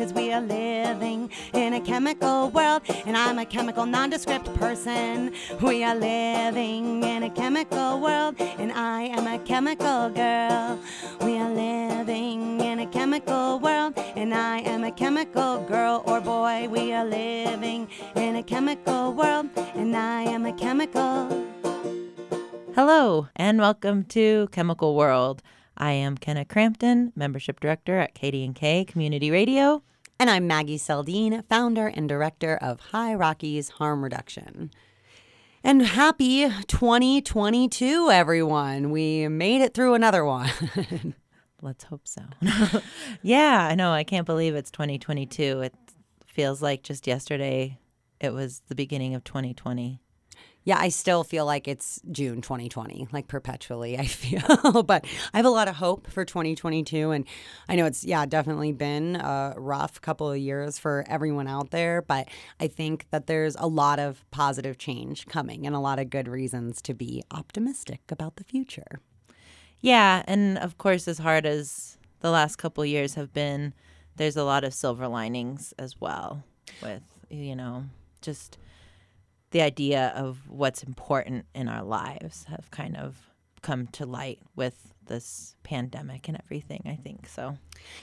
cause we are living in a chemical world. And I'm a chemical nondescript person. We are living in a chemical world, and I am a chemical girl. We are living in a chemical world, and I am a chemical girl or boy. We are living in a chemical world, and I am a chemical. Hello, and welcome to Chemical World. I am Kenna Crampton, membership director at KDNK Community Radio. And I'm Maggie Seldeen, founder and director of High Rockies Harm Reduction. And happy 2022, everyone. We made it through another one. Let's hope so. yeah, I know. I can't believe it's 2022. It feels like just yesterday it was the beginning of 2020 yeah, I still feel like it's June 2020, like perpetually, I feel. but I have a lot of hope for 2022. And I know it's, yeah, definitely been a rough couple of years for everyone out there. But I think that there's a lot of positive change coming and a lot of good reasons to be optimistic about the future. Yeah. And of course, as hard as the last couple years have been, there's a lot of silver linings as well with, you know, just the idea of what's important in our lives have kind of come to light with this pandemic and everything, I think. So,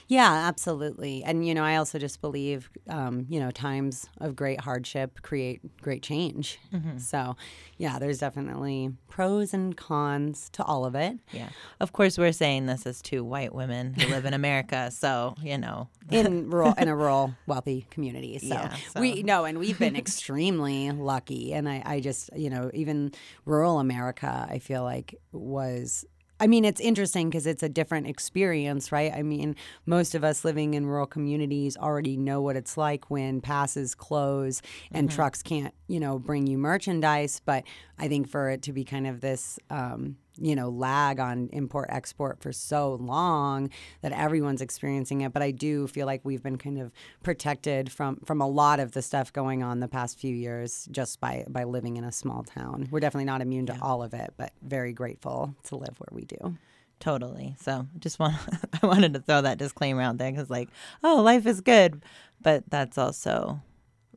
yeah, absolutely. And, you know, I also just believe, um, you know, times of great hardship create great change. Mm-hmm. So, yeah, there's definitely pros and cons to all of it. Yeah. Of course, we're saying this as two white women who live in America. So, you know, in rural, in a rural, wealthy community. So, yeah, so. we know, and we've been extremely lucky. And I, I just, you know, even rural America, I feel like was I mean, it's interesting because it's a different experience, right? I mean, most of us living in rural communities already know what it's like when passes close and mm-hmm. trucks can't, you know, bring you merchandise. But I think for it to be kind of this, um, you know lag on import export for so long that everyone's experiencing it. But i do feel like we've been kind of protected from from a lot of the stuff going on the past few years just by by living in a small town. We're definitely not immune to yeah. all of it but very grateful to live where we do. Totally. So just want i wanted to throw that disclaimer out there because like oh life is good. But that's also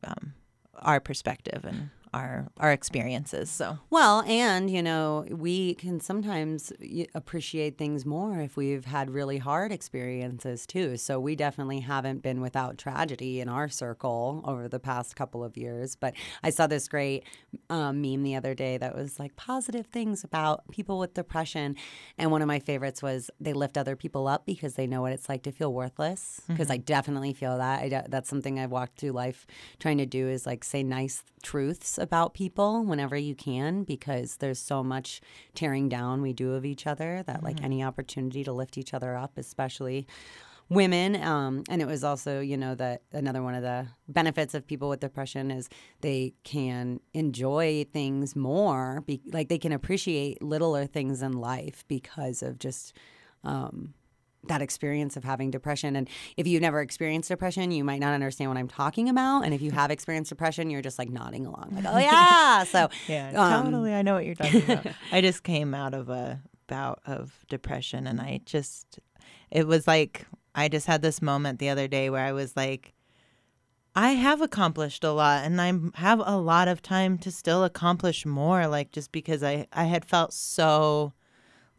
um, our perspective and our our experiences. So well, and you know, we can sometimes appreciate things more if we've had really hard experiences too. So we definitely haven't been without tragedy in our circle over the past couple of years. But I saw this great um, meme the other day that was like positive things about people with depression, and one of my favorites was they lift other people up because they know what it's like to feel worthless. Because mm-hmm. I definitely feel that. I, that's something I've walked through life trying to do is like say nice truths about people whenever you can because there's so much tearing down we do of each other that mm-hmm. like any opportunity to lift each other up especially women um, and it was also you know that another one of the benefits of people with depression is they can enjoy things more be, like they can appreciate littler things in life because of just um, that experience of having depression. And if you've never experienced depression, you might not understand what I'm talking about. And if you have experienced depression, you're just like nodding along, like, oh, yeah. So, yeah, um, totally. I know what you're talking about. I just came out of a bout of depression and I just, it was like, I just had this moment the other day where I was like, I have accomplished a lot and I have a lot of time to still accomplish more, like just because I, I had felt so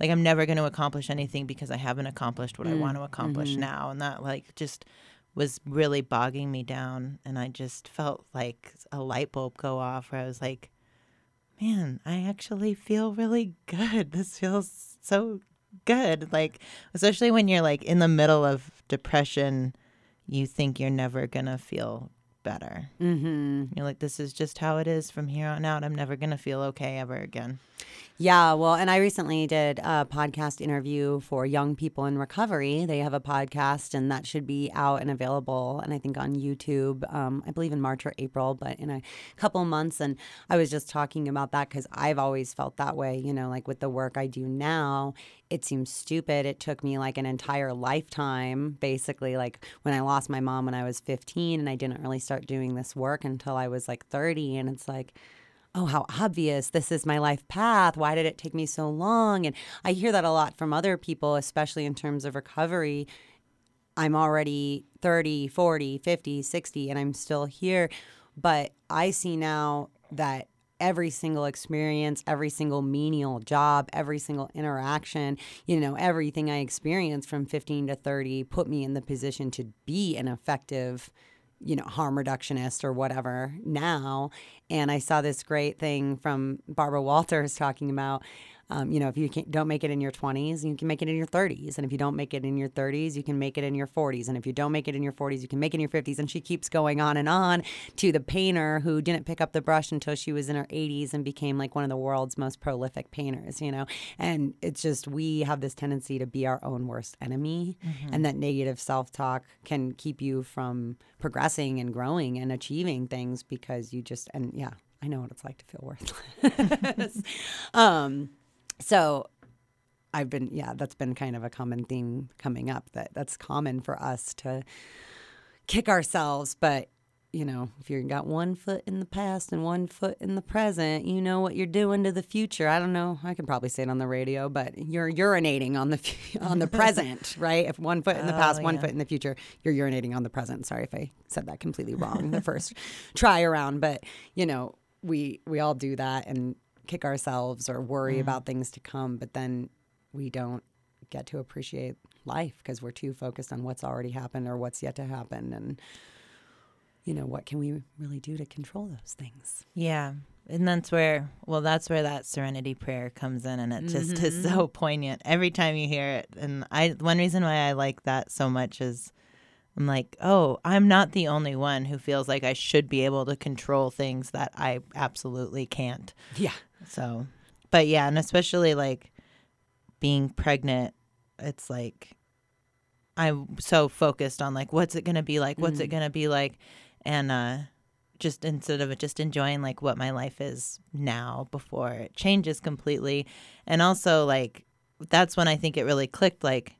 like I'm never going to accomplish anything because I haven't accomplished what mm. I want to accomplish mm-hmm. now, and that like just was really bogging me down, and I just felt like a light bulb go off where I was like, man, I actually feel really good. This feels so good. Like especially when you're like in the middle of depression, you think you're never gonna feel better. Mm-hmm. You're like, this is just how it is from here on out. I'm never gonna feel okay ever again. Yeah, well, and I recently did a podcast interview for young people in recovery. They have a podcast, and that should be out and available, and I think on YouTube, um, I believe in March or April, but in a couple months. And I was just talking about that because I've always felt that way, you know, like with the work I do now. It seems stupid. It took me like an entire lifetime, basically, like when I lost my mom when I was 15, and I didn't really start doing this work until I was like 30. And it's like, oh, how obvious this is my life path. Why did it take me so long? And I hear that a lot from other people, especially in terms of recovery. I'm already 30, 40, 50, 60, and I'm still here. But I see now that every single experience, every single menial job, every single interaction, you know, everything I experienced from 15 to 30 put me in the position to be an effective you know, harm reductionist or whatever now. And I saw this great thing from Barbara Walters talking about um, you know, if you don't make it in your 20s, you can make it in your 30s. And if you don't make it in your 30s, you can make it in your 40s. And if you don't make it in your 40s, you can make it in your 50s. And she keeps going on and on to the painter who didn't pick up the brush until she was in her 80s and became like one of the world's most prolific painters, you know? And it's just, we have this tendency to be our own worst enemy. Mm-hmm. And that negative self talk can keep you from progressing and growing and achieving things because you just, and yeah, I know what it's like to feel worthless. um, so I've been, yeah, that's been kind of a common theme coming up that that's common for us to kick ourselves. But, you know, if you've got one foot in the past and one foot in the present, you know what you're doing to the future. I don't know. I can probably say it on the radio, but you're urinating on the on the present, right? If one foot in the past, oh, one foot in the future, you're urinating on the present. Sorry if I said that completely wrong the first try around, but you know, we we all do that and kick ourselves or worry mm. about things to come, but then we don't get to appreciate life because we're too focused on what's already happened or what's yet to happen and you know what can we really do to control those things yeah and that's where well that's where that serenity prayer comes in and it just mm-hmm. is so poignant every time you hear it and i one reason why i like that so much is I'm like, oh, I'm not the only one who feels like I should be able to control things that I absolutely can't. Yeah. So, but yeah, and especially like being pregnant, it's like I'm so focused on like what's it going to be like? What's mm. it going to be like? And uh just instead of just enjoying like what my life is now before it changes completely. And also like that's when I think it really clicked like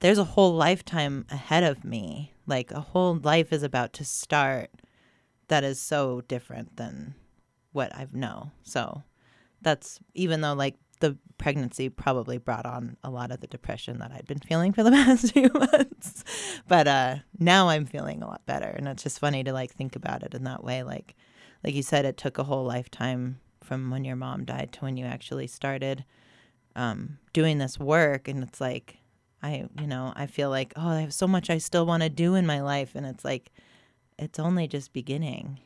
there's a whole lifetime ahead of me. Like a whole life is about to start that is so different than what I've know. So that's even though like the pregnancy probably brought on a lot of the depression that I'd been feeling for the past few months. But uh now I'm feeling a lot better and it's just funny to like think about it in that way like like you said it took a whole lifetime from when your mom died to when you actually started um doing this work and it's like I, you know, I feel like, oh, I have so much I still want to do in my life. And it's like, it's only just beginning,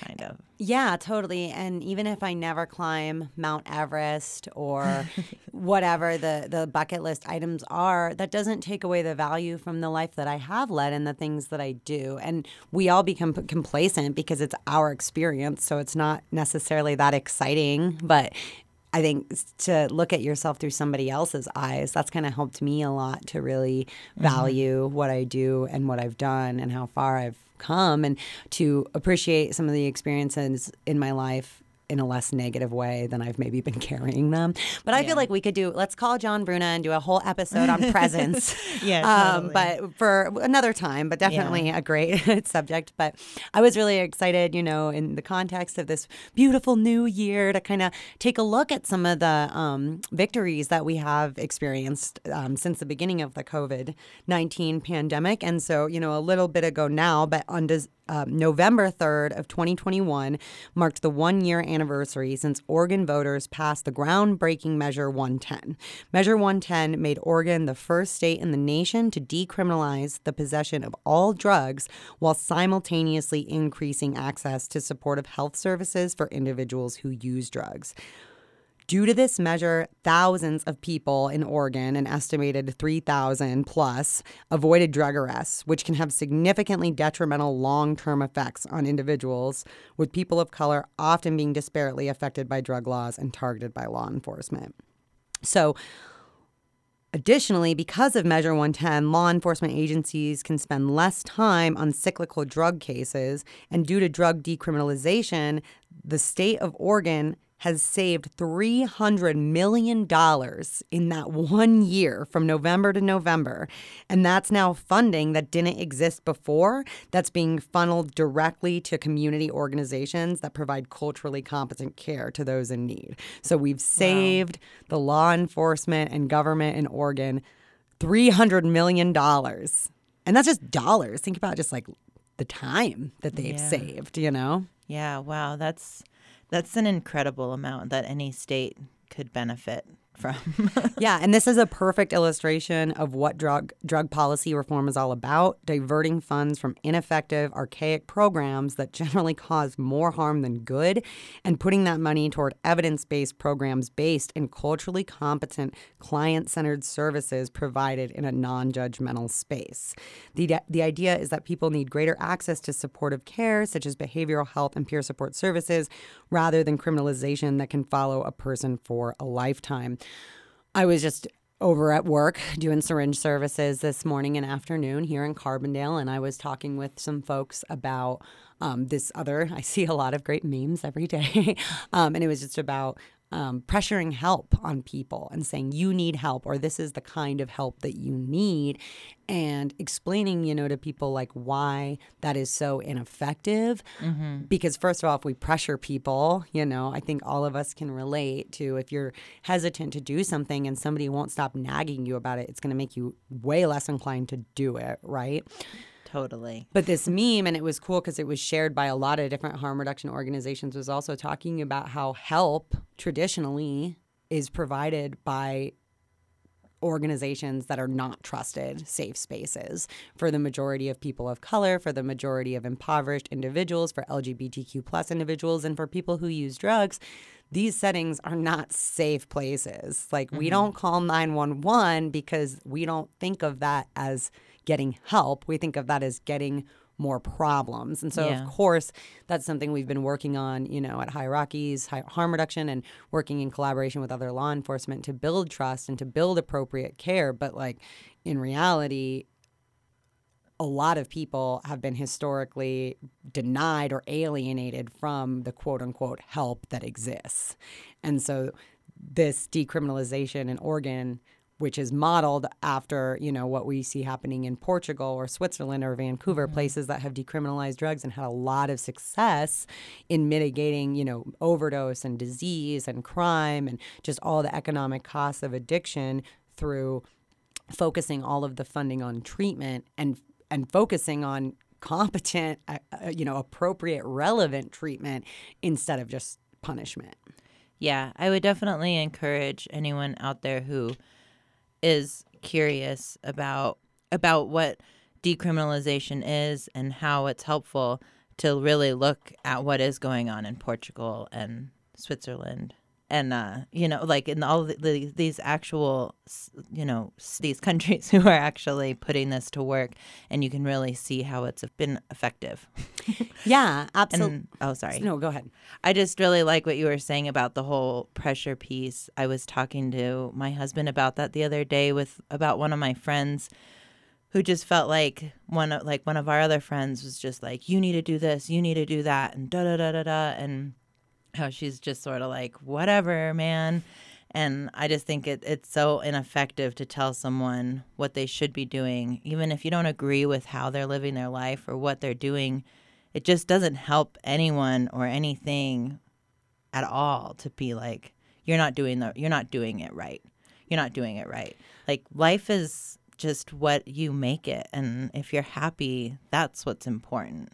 kind of. Yeah, totally. And even if I never climb Mount Everest or whatever the, the bucket list items are, that doesn't take away the value from the life that I have led and the things that I do. And we all become complacent because it's our experience. So it's not necessarily that exciting, but I think to look at yourself through somebody else's eyes, that's kind of helped me a lot to really mm-hmm. value what I do and what I've done and how far I've come and to appreciate some of the experiences in my life in a less negative way than I've maybe been carrying them. But I yeah. feel like we could do, let's call John Bruna and do a whole episode on presence. yeah. Um, but for another time, but definitely yeah. a great subject. But I was really excited, you know, in the context of this beautiful new year to kind of take a look at some of the um, victories that we have experienced um, since the beginning of the COVID 19 pandemic. And so, you know, a little bit ago now, but on des- um, November 3rd of 2021 marked the one year anniversary since Oregon voters passed the groundbreaking Measure 110. Measure 110 made Oregon the first state in the nation to decriminalize the possession of all drugs while simultaneously increasing access to supportive health services for individuals who use drugs. Due to this measure, thousands of people in Oregon, an estimated 3,000 plus, avoided drug arrests, which can have significantly detrimental long term effects on individuals, with people of color often being disparately affected by drug laws and targeted by law enforcement. So, Additionally, because of Measure 110, law enforcement agencies can spend less time on cyclical drug cases. And due to drug decriminalization, the state of Oregon has saved $300 million in that one year from November to November. And that's now funding that didn't exist before, that's being funneled directly to community organizations that provide culturally competent care to those in need. So we've saved wow. the law enforcement and government in Oregon $300 million And that's just dollars. Think about just like the time that they've Yeah. saved, you know? Yeah, wow, that's that's an incredible amount that any state could benefit from. yeah, and this is a perfect illustration of what drug drug policy reform is all about, diverting funds from ineffective, archaic programs that generally cause more harm than good and putting that money toward evidence-based programs based in culturally competent, client-centered services provided in a non-judgmental space. The the idea is that people need greater access to supportive care such as behavioral health and peer support services rather than criminalization that can follow a person for a lifetime. I was just over at work doing syringe services this morning and afternoon here in Carbondale, and I was talking with some folks about um, this other. I see a lot of great memes every day, um, and it was just about um, pressuring help on people and saying you need help or this is the kind of help that you need and explaining you know to people like why that is so ineffective. Because first of all if we pressure people you know i think all of us can relate to if you're hesitant to do something and somebody won't stop nagging you about it it's going to make you way less inclined to do it right totally. but this meme, and it was cool because it was shared by a lot of different harm reduction organizations, was also talking about how help traditionally is provided by organizations that are not trusted safe spaces for the majority of people of color for the majority of impoverished individuals for lgbtq plus individuals and for people who use drugs. These settings are not safe places. Like we mm-hmm. don't call 911 because we don't think of that as getting help we think of that as getting more problems. And so, Yeah. of course, that's something we've been working on, you know, at high harm reduction, and working in collaboration with other law enforcement to build trust and to build appropriate care. But, like, in reality, a lot of people have been historically denied or alienated from the quote unquote help that exists. And so, this decriminalization in Oregon which is modeled after you know what we see happening in Portugal or Switzerland or Vancouver, places that have decriminalized drugs and had a lot of success in mitigating you know overdose and disease and crime and just all the economic costs of addiction through focusing all of the funding on treatment and and focusing on competent, uh, uh, you know, appropriate, relevant treatment instead of just punishment. Yeah, I would definitely encourage anyone out there who is curious about about what decriminalization is and how it's helpful to really look at what is going on in Portugal and Switzerland and uh, you know like in all the, the, these actual you know these countries who are actually putting this to work and you can really see how it's been effective Yeah, absolutely. oh sorry No, go ahead. I just really like what you were saying about the whole pressure piece. I was talking to my husband about that the other day with about one of my friends who just felt like one of like one of our other friends was just like you need to do this, you need to do that and da da da da da and how she's just sort of like whatever, man. And I just think it, it's so ineffective to tell someone what they should be doing, even if you don't agree with how they're living their life or what they're doing. It just doesn't help anyone or anything at all to be like, you're not doing the, you're not doing it right. You're not doing it right. Like life is just what you make it, and if you're happy, that's what's important.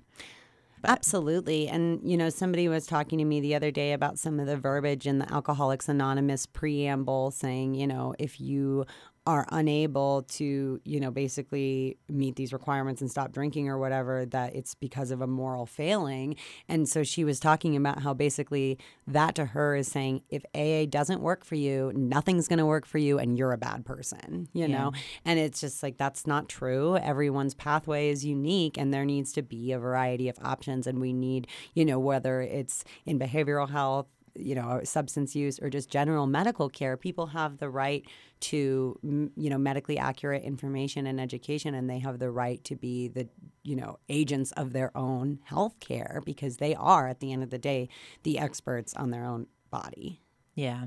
Absolutely. And, you know, somebody was talking to me the other day about some of the verbiage in the Alcoholics Anonymous preamble saying, you know, if you are unable to, you know, basically meet these requirements and stop drinking or whatever, that it's because of a moral failing. And so she was talking about how basically that to her is saying if AA doesn't work for you, nothing's going to work for you and you're a bad person, you know? And it's just like that's not true. Everyone's pathway is unique and there needs to be a variety of options. And we need, you know, whether it's in behavioral health, you know, uh, substance use or just general medical care, people have the right to, you know, medically accurate information and education, and they have the right to be the, you know, agents of their own health care because they are, at the end of the day, the experts on their own body. Yeah.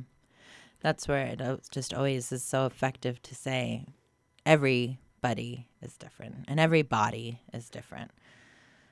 That's where it just always is so effective to say everybody is different and every body is different.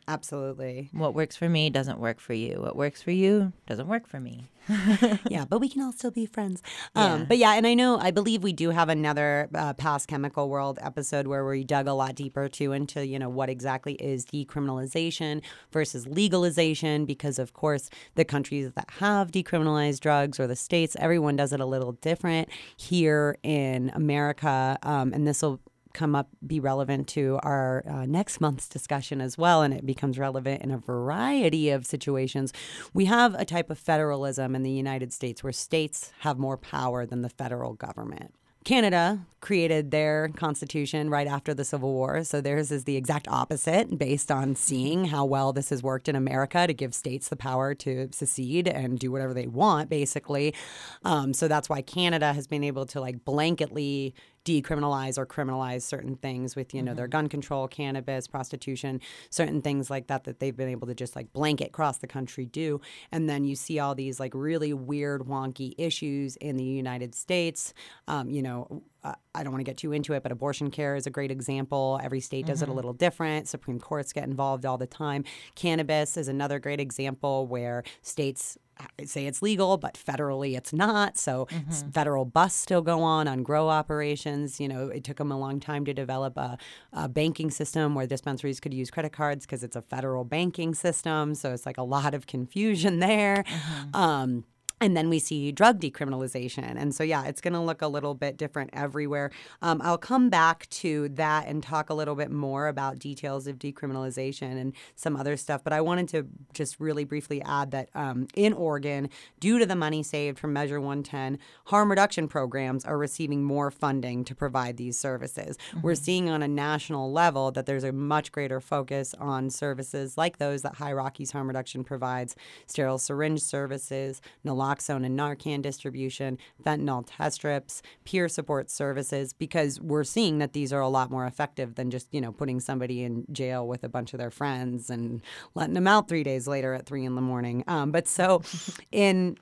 Absolutely. What works for me doesn't work for you. What works for you doesn't work for me. yeah, but we can all still be friends. Um, Yeah. But yeah, and I know, I believe we do have another uh, past Chemical World episode where we dug a lot deeper too into, you know, what exactly is decriminalization versus legalization, because of course, the countries that have decriminalized drugs or the states, everyone does it a little different. Here in America, um, and this will come up be relevant to our uh, next month's discussion as well and it becomes relevant in a variety of situations we have a type of federalism in the united states where states have more power than the federal government Canada created their constitution right after the Civil War. So theirs is the exact opposite, based on seeing how well this has worked in America to give states the power to secede and do whatever they want, basically. Um, so that's why Canada has been able to like blanketly decriminalize or criminalize certain things with you know their gun control cannabis prostitution certain things like that that they've been able to just like blanket across the country do. And then you see all these like really weird wonky issues in the united states um, you know uh, I don't want to get too into it, but abortion care is a great example. Every state does it a little different. Supreme Courts get involved all the time. Cannabis is another great example where states say it's legal, but federally it's not. So s- federal busts still go on on grow operations. You know, it took them a long time to develop a, a banking system where dispensaries could use credit cards because it's a federal banking system. So it's like a lot of confusion there. Um, and then we see drug decriminalization. And so, yeah, it's going to look a little bit different everywhere. Um, I'll come back to that and talk a little bit more about details of decriminalization and some other stuff. But I wanted to just really briefly add that um, in Oregon, due to the money saved from Measure 110, harm reduction programs are receiving more funding to provide these services. We're seeing on a national level that there's a much greater focus on services like those that High Rockies Harm Reduction provides sterile syringe services, naloxone and Narcan distribution, fentanyl test strips, peer support services, because we're seeing that these are a lot more effective than just, you know, putting somebody in jail with a bunch of their friends and letting them out three days later at three in the morning. Um, but so in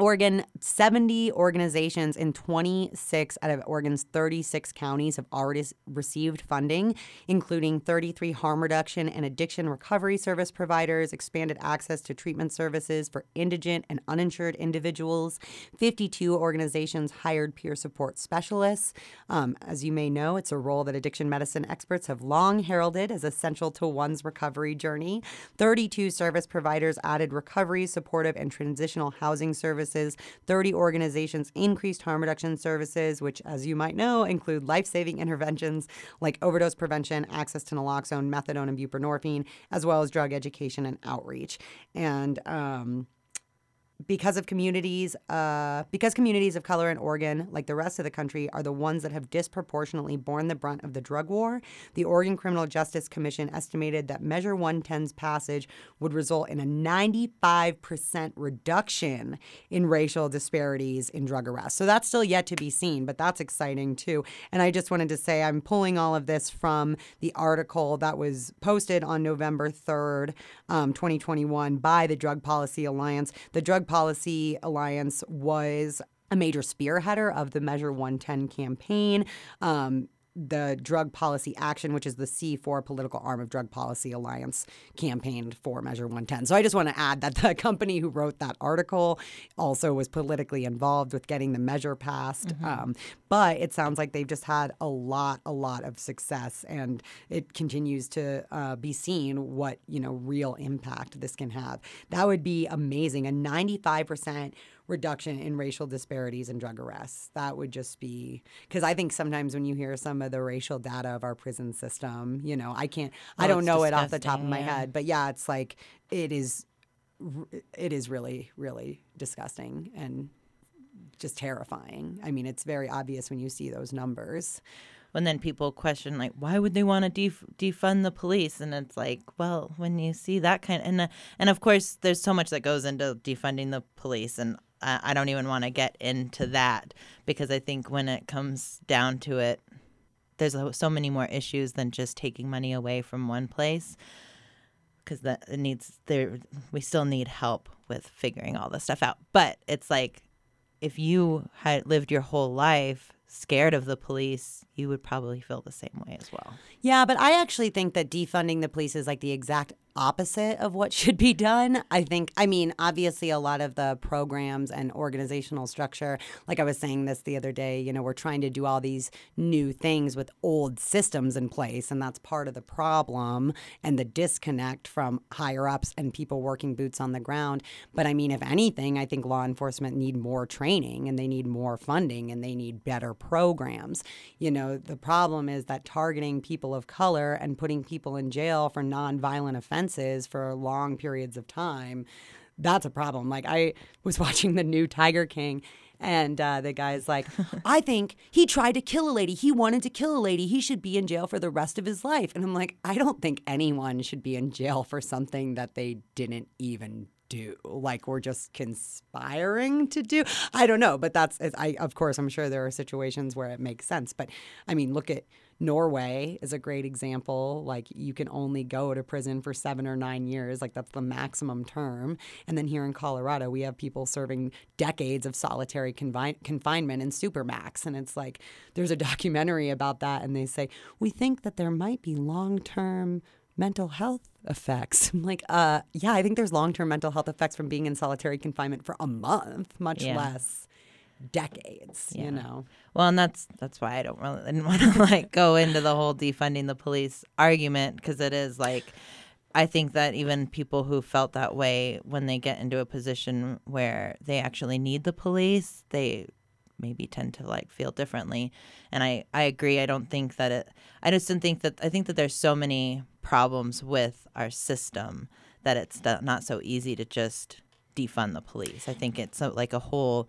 Oregon, 70 organizations in 26 out of Oregon's 36 counties have already received funding, including 33 harm reduction and addiction recovery service providers, expanded access to treatment services for indigent and uninsured individuals. 52 organizations hired peer support specialists. Um, as you may know, it's a role that addiction medicine experts have long heralded as essential to one's recovery journey. 32 service providers added recovery, supportive, and transitional housing services. 30 organizations increased harm reduction services, which, as you might know, include life saving interventions like overdose prevention, access to naloxone, methadone, and buprenorphine, as well as drug education and outreach. And, um, because of communities, uh, because communities of color in Oregon, like the rest of the country, are the ones that have disproportionately borne the brunt of the drug war, the Oregon Criminal Justice Commission estimated that Measure 110's passage would result in a 95% reduction in racial disparities in drug arrests. So that's still yet to be seen, but that's exciting too. And I just wanted to say I'm pulling all of this from the article that was posted on November 3rd, um, 2021, by the Drug Policy Alliance. The Drug Policy Alliance was a major spearheader of the Measure 110 campaign. Um, the Drug Policy Action, which is the C4 political arm of Drug Policy Alliance, campaigned for Measure 110. So I just want to add that the company who wrote that article also was politically involved with getting the measure passed. Um, but it sounds like they've just had a lot, a lot of success, and it continues to uh, be seen what you know real impact this can have. That would be amazing. A 95 percent reduction in racial disparities in drug arrests. That would just be because I think sometimes when you hear some of the racial data of our prison system, you know, I can't, I Oh, don't know it off the top of my yeah. head, but yeah, it's like it is, it is really, really disgusting and just terrifying. I mean, it's very obvious when you see those numbers. And then people question like why would they want to def- defund the police and it's like well when you see that kind and uh, and of course there's so much that goes into defunding the police and I, I don't even want to get into that because I think when it comes down to it there's so many more issues than just taking money away from one place because that it needs there we still need help with figuring all this stuff out but it's like if you had lived your whole life scared of the police, you would probably feel the same way as well. Yeah, but I actually think that defunding the police is like the exact opposite of what should be done. I think, I mean, obviously, a lot of the programs and organizational structure, like I was saying this the other day, you know, we're trying to do all these new things with old systems in place. And that's part of the problem and the disconnect from higher ups and people working boots on the ground. But I mean, if anything, I think law enforcement need more training and they need more funding and they need better programs. You know, the problem is that targeting people of color and putting people in jail for nonviolent offenses for long periods of time, that's a problem. Like I was watching the new Tiger King and uh, the guy's like, I think he tried to kill a lady. He wanted to kill a lady. He should be in jail for the rest of his life. And I'm like, I don't think anyone should be in jail for something that they didn't even do like we're just conspiring to do i don't know but that's i of course i'm sure there are situations where it makes sense but i mean look at Norway is a great example. Like you can only go to prison for seven or nine years, like that's the maximum term. And then here in Colorado, we have people serving decades of solitary confi- confinement in supermax. And it's like there's a documentary about that, and they say we think that there might be long term mental health effects. I'm like, uh, yeah, I think there's long term mental health effects from being in solitary confinement for a month, much yeah. less decades, yeah. you know. Well, and that's that's why I don't really didn't want to like go into the whole defunding the police argument because it is like I think that even people who felt that way when they get into a position where they actually need the police, they maybe tend to like feel differently. And I I agree. I don't think that it I just don't think that I think that there's so many problems with our system that it's not so easy to just defund the police. I think it's a, like a whole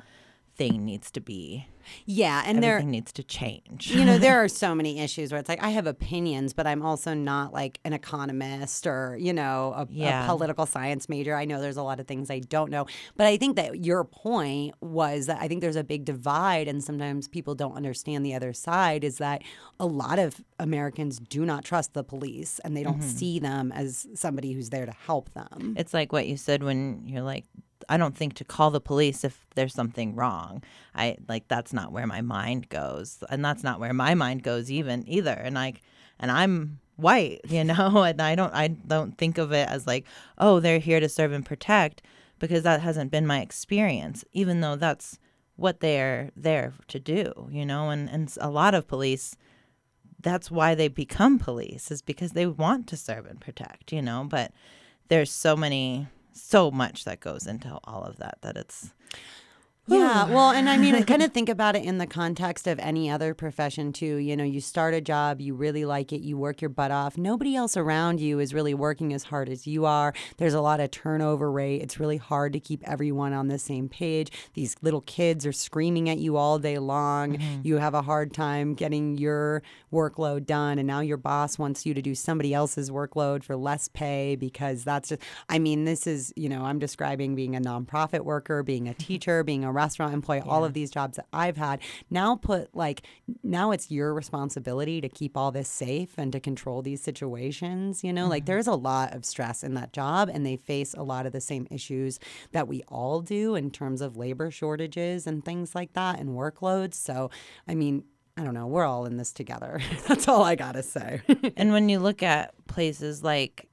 thing needs to be yeah, and there needs to change. you know, there are so many issues where it's like I have opinions, but I'm also not like an economist or you know a, yeah. a, political science major. I know there's a lot of things I don't know, but I think that your point was that I think there's a big divide, and sometimes people don't understand the other side. Is that a lot of Americans do not trust the police, and they don't mm-hmm. see them as somebody who's there to help them. It's like what you said when you're like I don't think to call the police if there's something wrong. I like that's not where my mind goes, and that's not where my mind goes even either. And like, and I'm white, you know, and I don't I don't think of it as like, oh, they're here to serve and protect because that hasn't been my experience, even though that's what they're there to do, you know, and and a lot of police that's why they become police is because they want to serve and protect, you know, but there's so many so much that goes into all of that that it's yeah, well, and I mean, I kind of think about it in the context of any other profession too. You know, you start a job, you really like it, you work your butt off. Nobody else around you is really working as hard as you are. There's a lot of turnover rate. It's really hard to keep everyone on the same page. These little kids are screaming at you all day long. Mm-hmm. You have a hard time getting your workload done, and now your boss wants you to do somebody else's workload for less pay because that's just. I mean, this is you know, I'm describing being a nonprofit worker, being a teacher, being a restaurant employee, yeah. all of these jobs that I've had. Now put like now it's your responsibility to keep all this safe and to control these situations, you know? Mm-hmm. Like there's a lot of stress in that job and they face a lot of the same issues that we all do in terms of labor shortages and things like that and workloads. So, I mean, I don't know, we're all in this together. That's all I got to say. and when you look at places like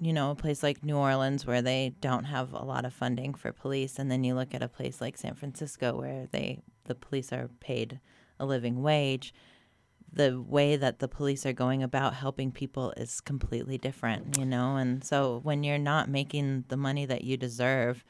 you know, a place like New Orleans where they don't have a lot of funding for police, and then you look at a place like San Francisco where they the police are paid a living wage. The way that the police are going about helping people is completely different, you know. And so when you're not making the money that you deserve,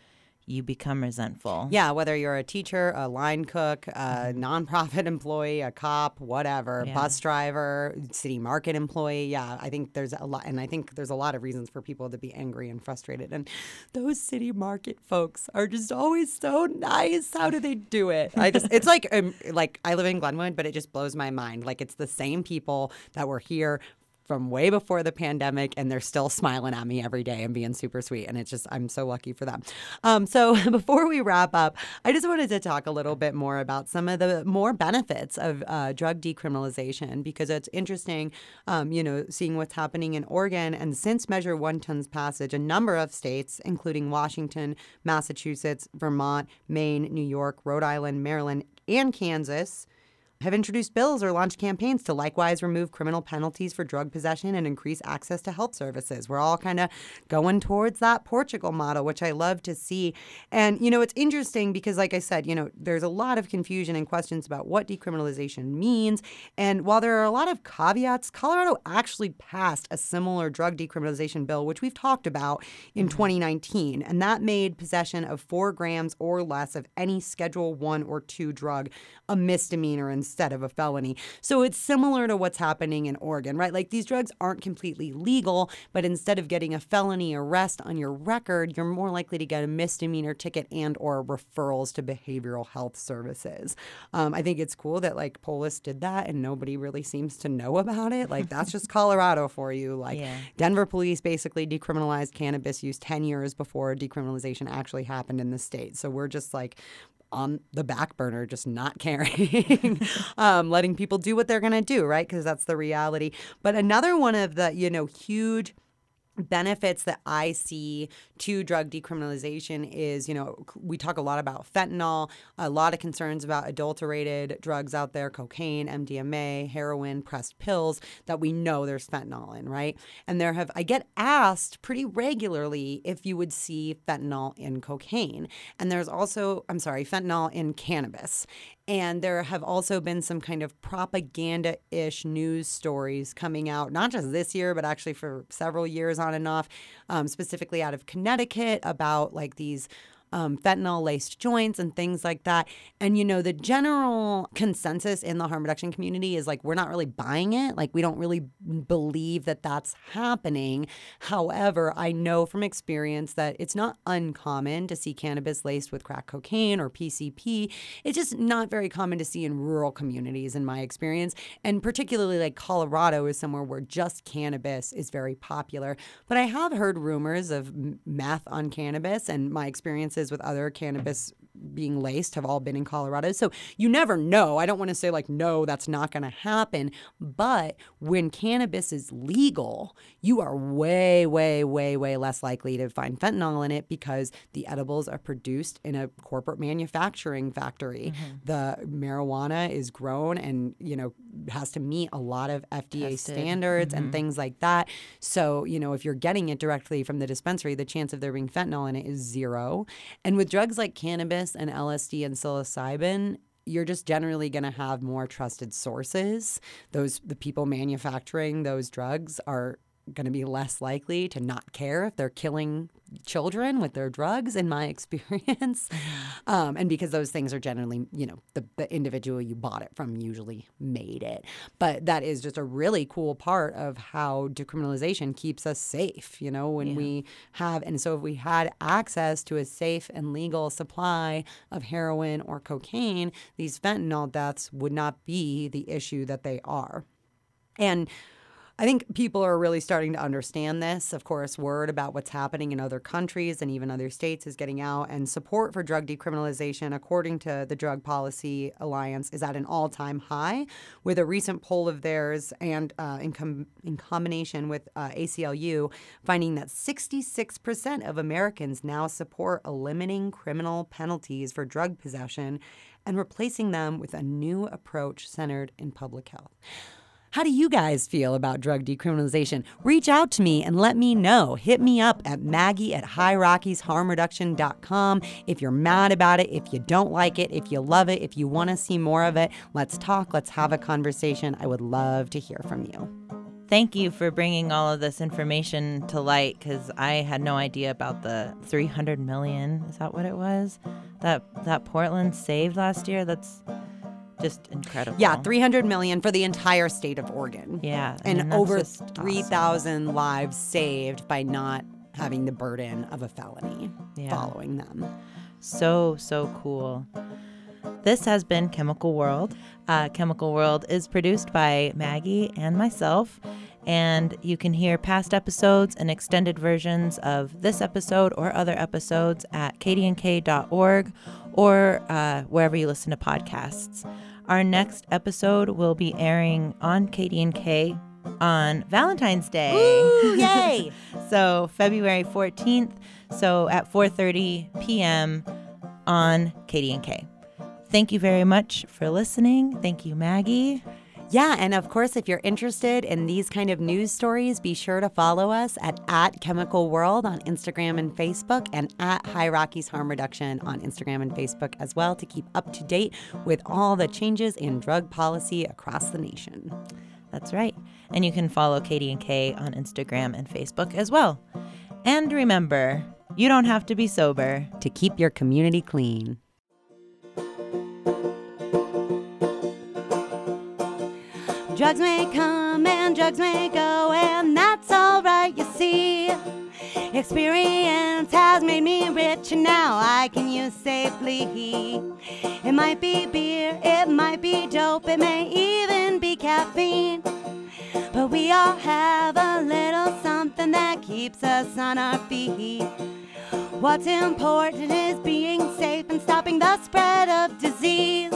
you become resentful. Yeah, whether you're a teacher, a line cook, a mm-hmm. nonprofit employee, a cop, whatever, yeah. bus driver, city market employee. Yeah, I think there's a lot, and I think there's a lot of reasons for people to be angry and frustrated. And those city market folks are just always so nice. How do they do it? I just, it's like, um, like I live in Glenwood, but it just blows my mind. Like it's the same people that were here from way before the pandemic, and they're still smiling at me every day and being super sweet. And it's just, I'm so lucky for them. Um, so before we wrap up, I just wanted to talk a little bit more about some of the more benefits of uh, drug decriminalization because it's interesting, um, you know, seeing what's happening in Oregon. And since Measure 110's passage, a number of states, including Washington, Massachusetts, Vermont, Maine, New York, Rhode Island, Maryland, and Kansas, have introduced bills or launched campaigns to likewise remove criminal penalties for drug possession and increase access to health services. We're all kind of going towards that Portugal model, which I love to see. And, you know, it's interesting because, like I said, you know, there's a lot of confusion and questions about what decriminalization means. And while there are a lot of caveats, Colorado actually passed a similar drug decriminalization bill, which we've talked about in mm-hmm. 2019. And that made possession of four grams or less of any Schedule One or Two drug a misdemeanor instead of a felony. So it's similar to what's happening in Oregon, right? Like these drugs aren't completely legal, but instead of getting a felony arrest on your record, you're more likely to get a misdemeanor ticket and or referrals to behavioral health services. Um, I think it's cool that like Polis did that and nobody really seems to know about it. Like that's just Colorado for you. Like yeah. Denver police basically decriminalized cannabis use 10 years before decriminalization actually happened in the state. So we're just like on the back burner, just not caring, um, letting people do what they're going to do, right? Because that's the reality. But another one of the, you know, huge benefits that I see to drug decriminalization is, you know, we talk a lot about fentanyl, a lot of concerns about adulterated drugs out there, cocaine, MDMA, heroin, pressed pills that we know there's fentanyl in, right? And there have I get asked pretty regularly if you would see fentanyl in cocaine. And there's also, I'm sorry, fentanyl in cannabis. And there have also been some kind of propaganda ish news stories coming out, not just this year, but actually for several years on and off, um, specifically out of Connecticut about like these um, fentanyl laced joints and things like that. And, you know, the general consensus in the harm reduction community is like, we're not really buying it. Like, we don't really believe that that's happening. However, I know from experience that it's not uncommon to see cannabis laced with crack cocaine or PCP. It's just not very common to see in rural communities, in my experience. And particularly like Colorado is somewhere where just cannabis is very popular. But I have heard rumors of meth on cannabis, and my experience with other cannabis being laced have all been in Colorado. So you never know. I don't want to say, like, no, that's not going to happen. But when cannabis is legal, you are way, way, way, way less likely to find fentanyl in it because the edibles are produced in a corporate manufacturing factory. Mm-hmm. The marijuana is grown and, you know, has to meet a lot of FDA Tested. standards mm-hmm. and things like that. So, you know, if you're getting it directly from the dispensary, the chance of there being fentanyl in it is zero. And with drugs like cannabis and LSD and psilocybin, you're just generally going to have more trusted sources. Those the people manufacturing those drugs are going to be less likely to not care if they're killing children with their drugs, in my experience. Um, and because those things are generally, you know, the, the individual you bought it from usually made it. But that is just a really cool part of how decriminalization keeps us safe, you know, when yeah. we have, and so if we had access to a safe and legal supply of heroin or cocaine, these fentanyl deaths would not be the issue that they are. And I think people are really starting to understand this. Of course, word about what's happening in other countries and even other states is getting out, and support for drug decriminalization, according to the Drug Policy Alliance, is at an all time high, with a recent poll of theirs and uh, in, com- in combination with uh, ACLU finding that 66% of Americans now support eliminating criminal penalties for drug possession and replacing them with a new approach centered in public health. How do you guys feel about drug decriminalization? Reach out to me and let me know. Hit me up at Maggie at HighRockiesHarmReduction.com. If you're mad about it, if you don't like it, if you love it, if you want to see more of it, let's talk. Let's have a conversation. I would love to hear from you. Thank you for bringing all of this information to light because I had no idea about the 300 million. Is that what it was? That that Portland saved last year. That's just incredible. Yeah, 300 million for the entire state of Oregon. Yeah. And over 3,000 awesome. lives saved by not having the burden of a felony yeah. following them. So, so cool. This has been Chemical World. Uh, Chemical World is produced by Maggie and myself, and you can hear past episodes and extended versions of this episode or other episodes at kdnk.org or uh, wherever you listen to podcasts. Our next episode will be airing on KDNK on Valentine's Day. Ooh, yay! so February 14th. So at 4:30 p.m. on KDNK. thank you very much for listening. Thank you, Maggie. Yeah, and of course, if you're interested in these kind of news stories, be sure to follow us at, at Chemical World on Instagram and Facebook and at High Rockies Harm Reduction on Instagram and Facebook as well to keep up to date with all the changes in drug policy across the nation. That's right. And you can follow KDNK on Instagram and Facebook as well. And remember, you don't have to be sober to keep your community clean. Drugs may come and drugs may go, and that's alright, you see. Experience has made me rich, and now I can use safely. It might be beer, it might be dope, it may even be caffeine. But we all have a little something that keeps us on our feet. What's important is being safe and stopping the spread of disease.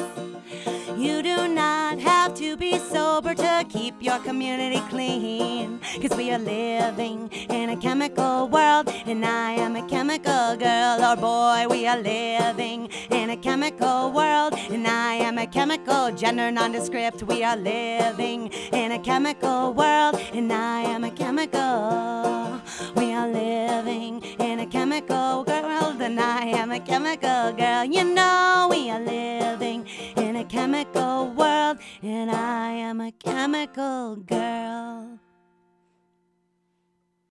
You do not to be sober to keep your community clean. Cause we are living in a chemical world, and I am a chemical girl or boy. We are living in a chemical world, and I am a chemical gender nondescript. We are living in a chemical world, and I am a chemical. We are living in a chemical world, and I am a chemical girl. You know, we are living in a chemical world, and I am a chemical girl.